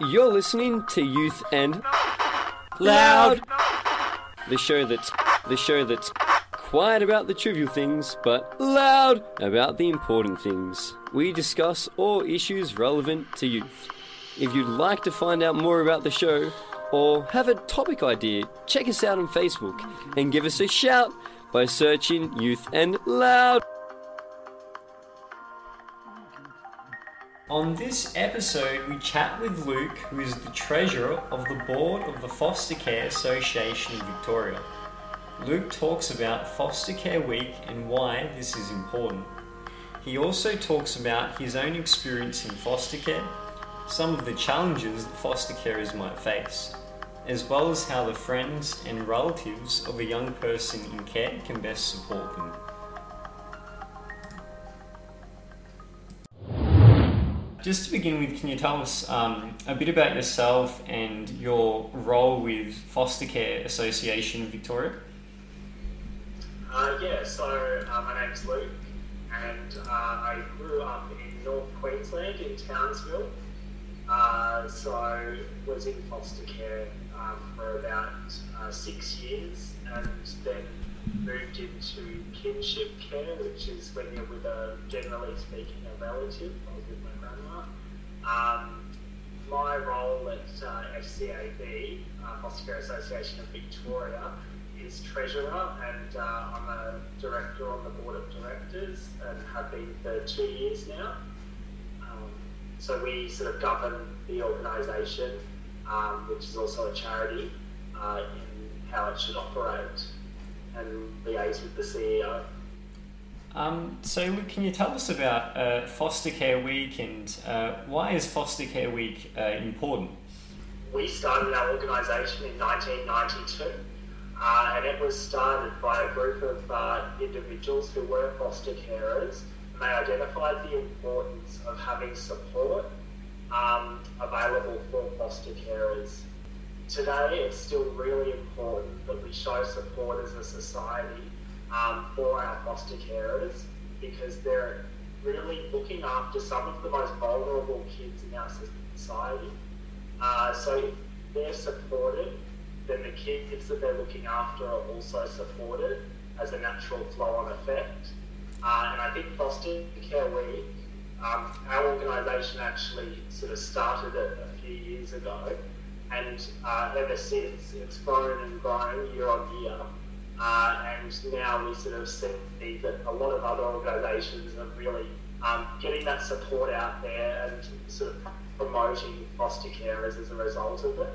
You're listening to Youth and Loud, the show that's the show that's quiet about the trivial things, but loud about the important things. We discuss all issues relevant to youth. If you'd like to find out more about the show or have a topic idea, check us out on Facebook and give us a shout by searching Youth and Loud. On this episode, we chat with Luke, who is the treasurer of the board of the Foster Care Association of Victoria. Luke talks about Foster Care Week and why this is important. He also talks about his own experience in foster care, some of the challenges that foster carers might face, as well as how the friends and relatives of a young person in care can best support them. Just to begin with, can you tell us um, a bit about yourself and your role with Foster Care Association Victoria? Uh, yeah, so uh, my name's Luke, and uh, I grew up in North Queensland in Townsville. Uh, so I was in foster care um, for about uh, six years, and then moved into kinship care, which is when you're with a, generally speaking, a relative. With my grandma. Um, my role at uh, FCAV, uh, Foster Care Association of Victoria, is treasurer, and uh, I'm a director on the board of directors, and have been for two years now. Um, so we sort of govern the organisation, um, which is also a charity, uh, in how it should operate, and liaise with the CEO. Um, so, can you tell us about uh, Foster Care Week and uh, why is Foster Care Week uh, important? We started our organisation in 1992, uh, and it was started by a group of uh, individuals who were foster carers, and they identified the importance of having support um, available for foster carers. Today, it's still really important that we show support as a society um, for our foster carers because they're really looking after some of the most vulnerable kids in our society. Uh, so if they're supported, then the kids that they're looking after are also supported as a natural flow-on effect. Uh, and I think Foster Care Week, um, our organisation actually sort of started it a few years ago, and uh, ever since it's grown and grown year on year. Uh, and now we sort of see that a lot of other organisations are really um, getting that support out there and sort of promoting foster carers as a result of it.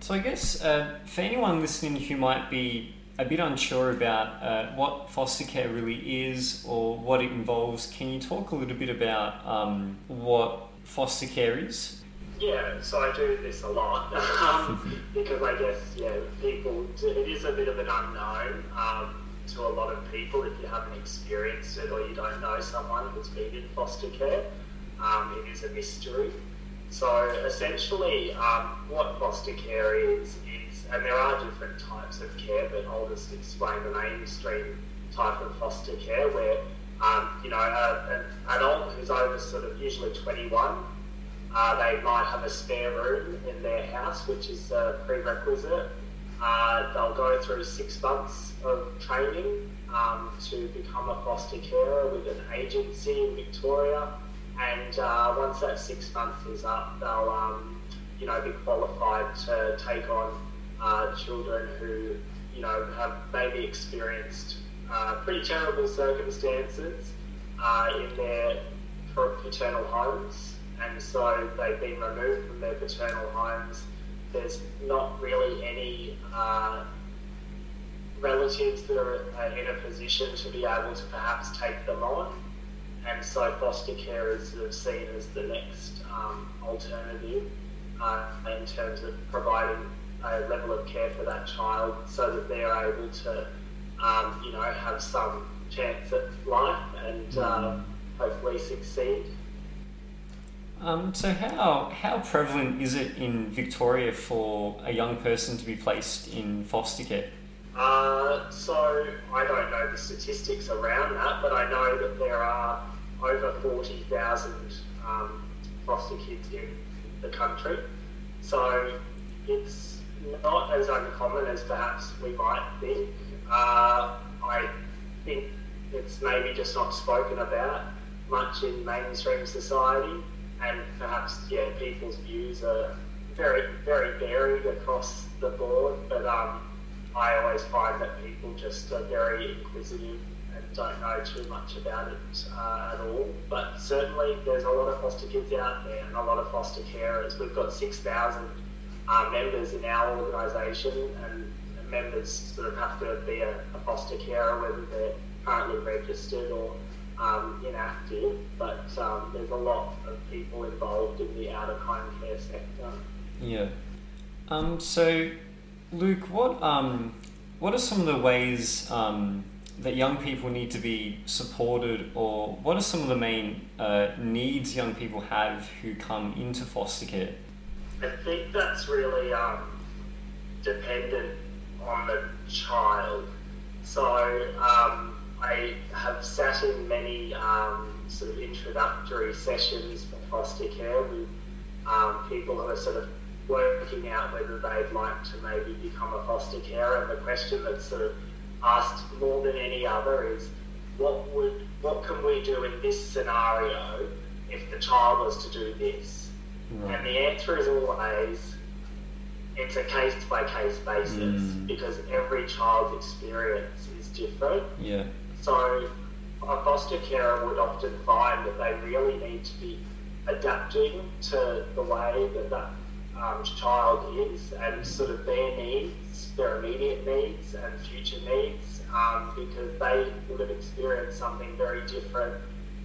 So, I guess uh, for anyone listening who might be a bit unsure about uh, what foster care really is or what it involves, can you talk a little bit about um, what foster care is? Yeah, so I do this a lot um, because I guess yeah, people it is a bit of an unknown um, to a lot of people if you haven't experienced it or you don't know someone who's been in foster care. Um, it is a mystery. So essentially, um, what foster care is is, and there are different types of care, but I'll just explain the mainstream type of foster care where um, you know a, an adult who's over sort of usually 21 uh, they might have a spare room in their house, which is a prerequisite. Uh, they'll go through six months of training um, to become a foster carer with an agency in Victoria. And uh, once that six months is up, they'll um, you know, be qualified to take on uh, children who you know, have maybe experienced uh, pretty terrible circumstances uh, in their paternal homes and so they've been removed from their paternal homes. There's not really any uh, relatives that are in a position to be able to perhaps take them on, and so foster care is sort of seen as the next um, alternative uh, in terms of providing a level of care for that child, so that they're able to, um, you know, have some chance at life and uh, hopefully succeed. Um, so how how prevalent is it in Victoria for a young person to be placed in foster care? Uh, so I don't know the statistics around that, but I know that there are over forty thousand um, foster kids in the country. So it's not as uncommon as perhaps we might think. Uh, I think it's maybe just not spoken about much in mainstream society, and perhaps yeah, people's views are very very varied across the board. But um, I always find that people just are very inquisitive and don't know too much about it uh, at all. But certainly, there's a lot of foster kids out there and a lot of foster carers. We've got six thousand uh, members in our organisation, and members sort of have to be a, a foster carer, whether they're currently registered or um, inactive. But um, there's a lot of people involved in the out of home care sector. Yeah. Um, so, Luke, what um, what are some of the ways um, that young people need to be supported, or what are some of the main uh, needs young people have who come into foster care? I think that's really um, dependent on the child. So um, I have sat in many um, sort of introductory sessions for foster care with um, people who are sort of working out whether they'd like to maybe become a foster carer. And the question that's sort of asked more than any other is, what would what can we do in this scenario if the child was to do this? Right. And the answer is always it's a case by case basis mm. because every child's experience is different. Yeah. So a foster carer would often find that they really need to be adapting to the way that that um, child is and sort of their needs, their immediate needs and future needs, um, because they would have experienced something very different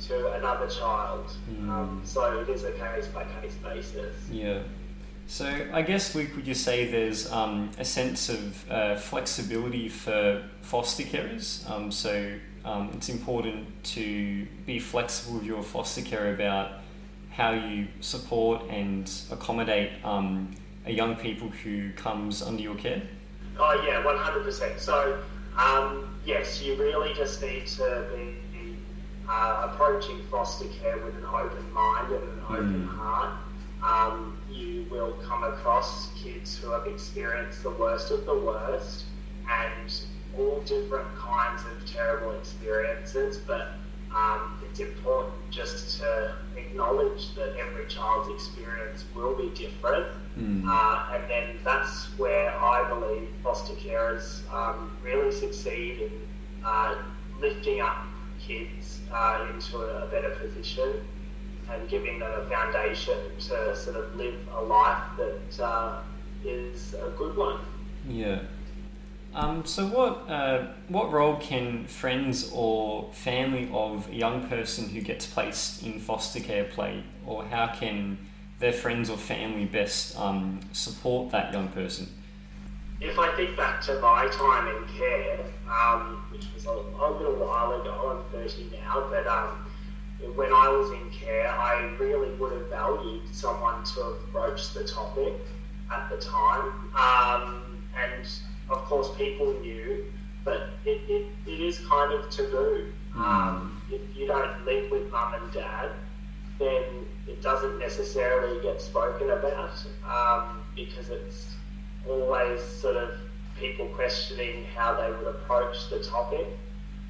to another child. Mm. Um, so it is a case by case basis. Yeah. So I guess Luke, would you say there's um, a sense of uh, flexibility for foster carers? Um, so um, it's important to be flexible with your foster care about how you support and accommodate um, a young people who comes under your care. Oh yeah, one hundred percent. So um, yes, you really just need to be uh, approaching foster care with an open mind and an open mm. heart. Um, you will come across kids who have experienced the worst of the worst and all different kinds of terrible experiences, but um, it's important just to acknowledge that every child's experience will be different. Mm. Uh, and then that's where I believe foster carers um, really succeed in uh, lifting up kids uh, into a better position and giving them a foundation to sort of live a life that uh, is a good one. Yeah. Um, so, what uh, what role can friends or family of a young person who gets placed in foster care play, or how can their friends or family best um, support that young person? If I think back to my time in care, um, which was a, a, little while ago, I'm 30 now, but um, when I was in care, I really would have valued someone to approach the topic at the time. Um, and of course, people knew, but it, it, it is kind of taboo. Mm. Um, if you don't live with mum and dad, then it doesn't necessarily get spoken about um, because it's always sort of people questioning how they would approach the topic.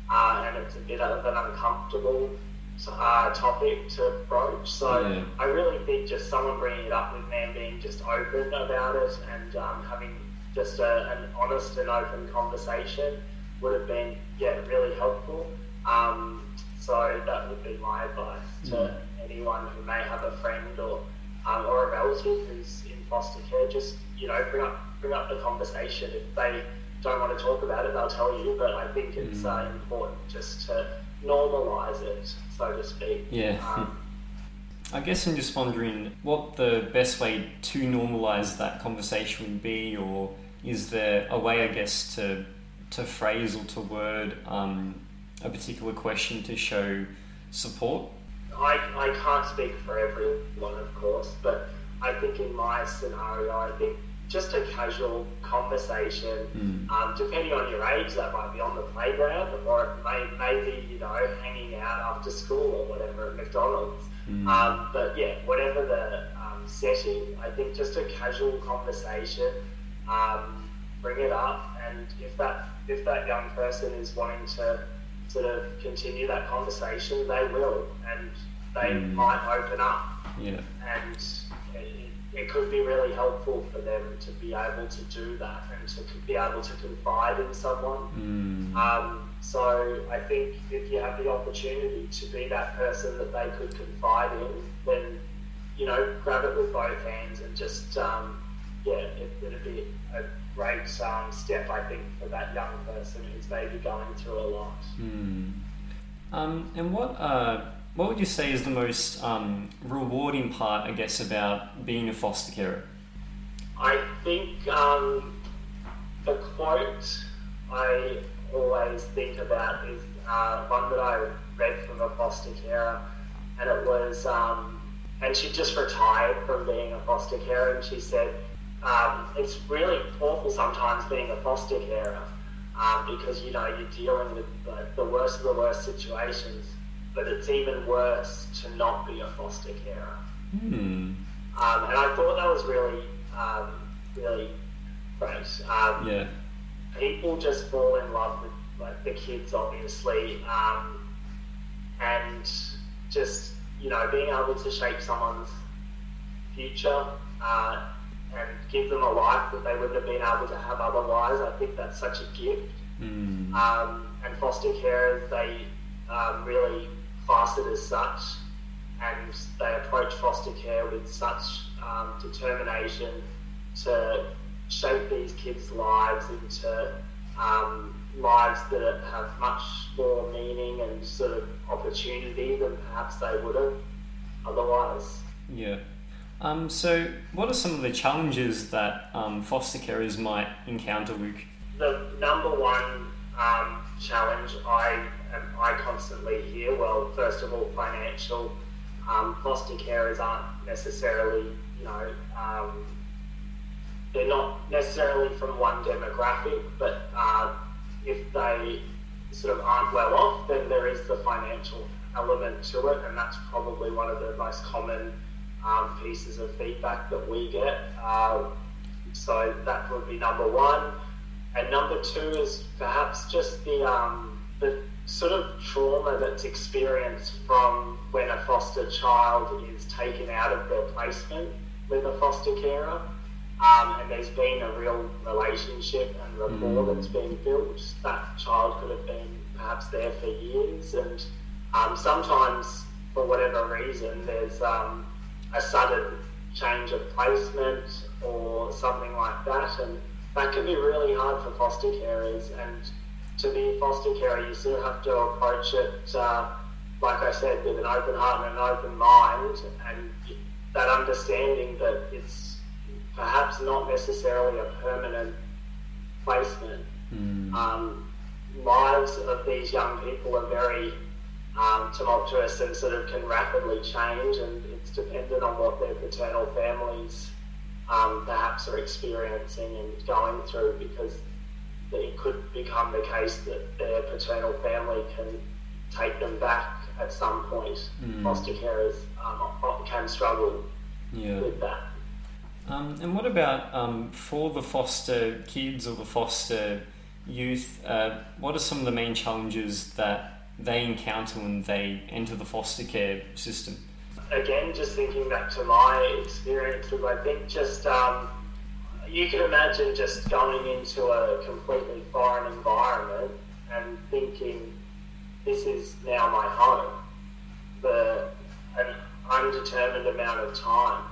Uh, and it's a bit of an uncomfortable uh, topic to broach. So yeah. I really think just someone bringing it up with me and being just open about it and um, having just a, an honest and open conversation would have been yeah really helpful. Um, so that would be my advice to mm. anyone who may have a friend or um, or a relative who's in foster care. Just you know bring up bring up the conversation. If they don't want to talk about it, they'll tell you. But I think it's mm. uh, important just to normalise it, so to speak. Yeah. Um, I guess I'm just wondering what the best way to normalise that conversation would be, or is there a way, I guess, to to phrase or to word um, a particular question to show support? I, I can't speak for everyone, of course, but I think in my scenario, I think just a casual conversation, mm. um, depending on your age, that might be on the playground or it may, maybe, you know, hanging out after school or whatever at McDonald's. Mm. Um, but yeah, whatever the um, setting, I think just a casual conversation, um, bring it up, and if that if that young person is wanting to sort of continue that conversation, they will, and they mm. might open up. Yeah. And it, could be really helpful for them to be able to do that and to be able to confide in someone. Mm. Um, so I think if you have the opportunity to be that person that they could confide in, then you know, grab it with both hands and just um, yeah, it, would be a great um, step I think for that young person who's maybe going through a lot. Mm. Um, and what uh, what would you say is the most um, rewarding part, I guess, about being a foster carer? I think um, the quote I always think about is uh, one that I read from a foster carer, and it was, um, and she just retired from being a foster carer, and she said, um, it's really awful sometimes being a foster carer um, because you know you're dealing with the, the worst of the worst situations but it's even worse to not be a foster carer. Mm. Um, and I thought that was really, um, really great. Um, yeah. People just fall in love with like the kids, obviously, um, and just you know being able to shape someone's future uh, and give them a life that they wouldn't have been able to have otherwise. I think that's such a gift. Mm. and foster carers, they um, really class as such, and they approach foster care with such um, determination to shape these kids' lives into um, lives that have much more meaning and sort of opportunity than perhaps they would have otherwise. Yeah. Um, so, what are some of the challenges that um, foster carers might encounter, Luke? The number one um, challenge I I constantly hear, well, first of all, financial. Um, foster carers aren't necessarily, you know, um, they're not necessarily from one demographic, but uh, if they sort of aren't well off, then there is the financial element to it, and that's probably one of the most common um, pieces of feedback that we get. Uh, so that would be number one, and number two is perhaps just the um, the sort of trauma that's experienced from when a foster child is taken out of their placement with a foster carer. Um, and there's been a real relationship and rapport mm. that's been built. That child could have been perhaps there for years, and um, sometimes, for whatever reason, there's um, a sudden change of placement or something like that, and that can be really hard for foster carers. And to be a foster carer, you sort of have to approach it, uh, like I said, with an open heart and an open mind, and that understanding that it's perhaps not necessarily a permanent placement. Mm. Um, lives of these young people are very um, tumultuous and sort of can rapidly change, and it's dependent on what their paternal families um, perhaps are experiencing and going through because it could become the case that their paternal family can take them back at some point. Mm. Foster carers um, can struggle yeah. with that. Um, and what about um, for the foster kids or the foster youth? Uh, what are some of the main challenges that they encounter when they enter the foster care system? Again, just thinking back to my experiences, I think just um, you can imagine just going into a completely foreign environment and thinking, this is now my home for an undetermined amount of time.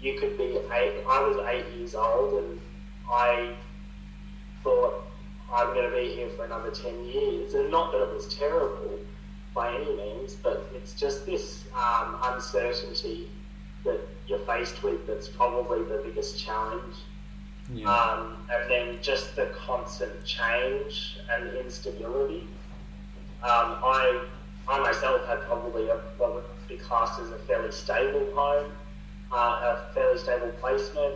You could be eight, I was eight years old and I thought I'm going to be here for another 10 years. And not that it was terrible by any means, but it's just this um, uncertainty that you're faced with that's probably the biggest challenge. Yeah. Um, and then just the constant change and instability. Um, I, I myself had probably a, what would be classed as a fairly stable home, uh, a fairly stable placement,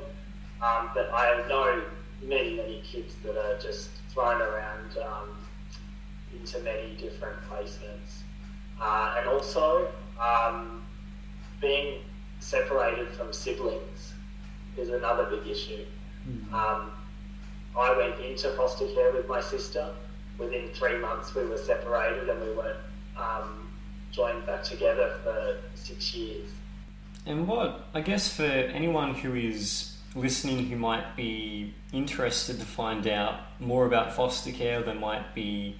um, but I know many, many kids that are just thrown around um, into many different placements. Uh, and also, um, being separated from siblings is another big issue. Mm. Um, I went into foster care with my sister. Within three months, we were separated and we weren't um, joined back together for six years. And what, I guess, for anyone who is listening who might be interested to find out more about foster care, they might be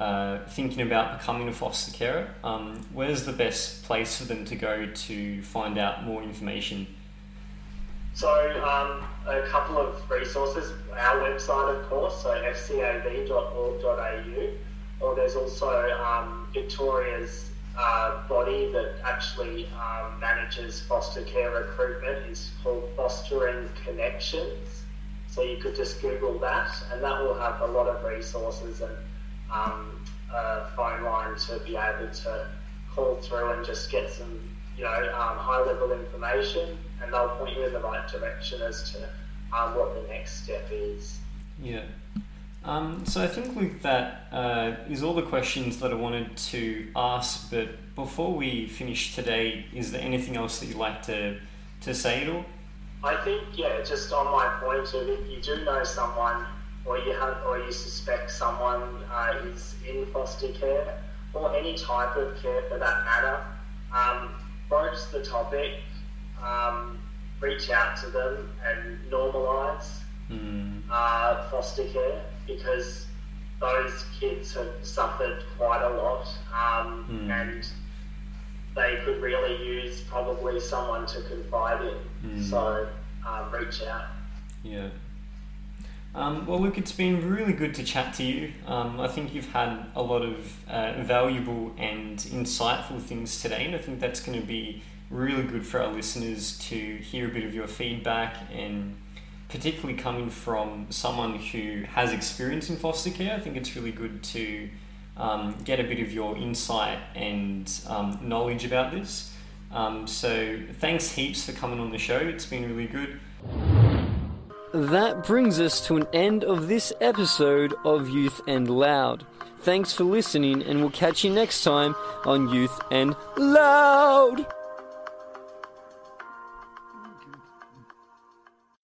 uh, thinking about becoming a foster carer, um, where's the best place for them to go to find out more information? So, um, a couple of resources. Our website, of course, so fcav.org.au, or there's also um, Victoria's uh, body that actually um, manages foster care recruitment. is called Fostering Connections. So you could just Google that, and that will have a lot of resources and um, line to be able to call through and just get some, you know, um, high level information, and they'll point you in the right direction as to um, what the next step is. Yeah. Um, so I think with that uh, is all the questions that I wanted to ask. But before we finish today, is there anything else that you'd like to to say at all? I think yeah, just on my point of if you do know someone or you have or you suspect someone uh, is in foster care or any type of care for that matter, um, broach the topic, um, reach out to them and normalise mm. uh, foster care because those kids have suffered quite a lot um, mm. and they could really use probably someone to confide in. Mm. So um, reach out. Yeah. Um, well, look, it's been really good to chat to you. Um, I think you've had a lot of uh, valuable and insightful things today, and I think that's going to be really good for our listeners to hear a bit of your feedback and particularly coming from someone who has experience in foster care, I think it's really good to um, get a bit of your insight and um, knowledge about this. Um, so, thanks heaps for coming on the show. It's been really good. That brings us to an end of this episode of Youth and Loud. Thanks for listening, and we'll catch you next time on Youth and Loud.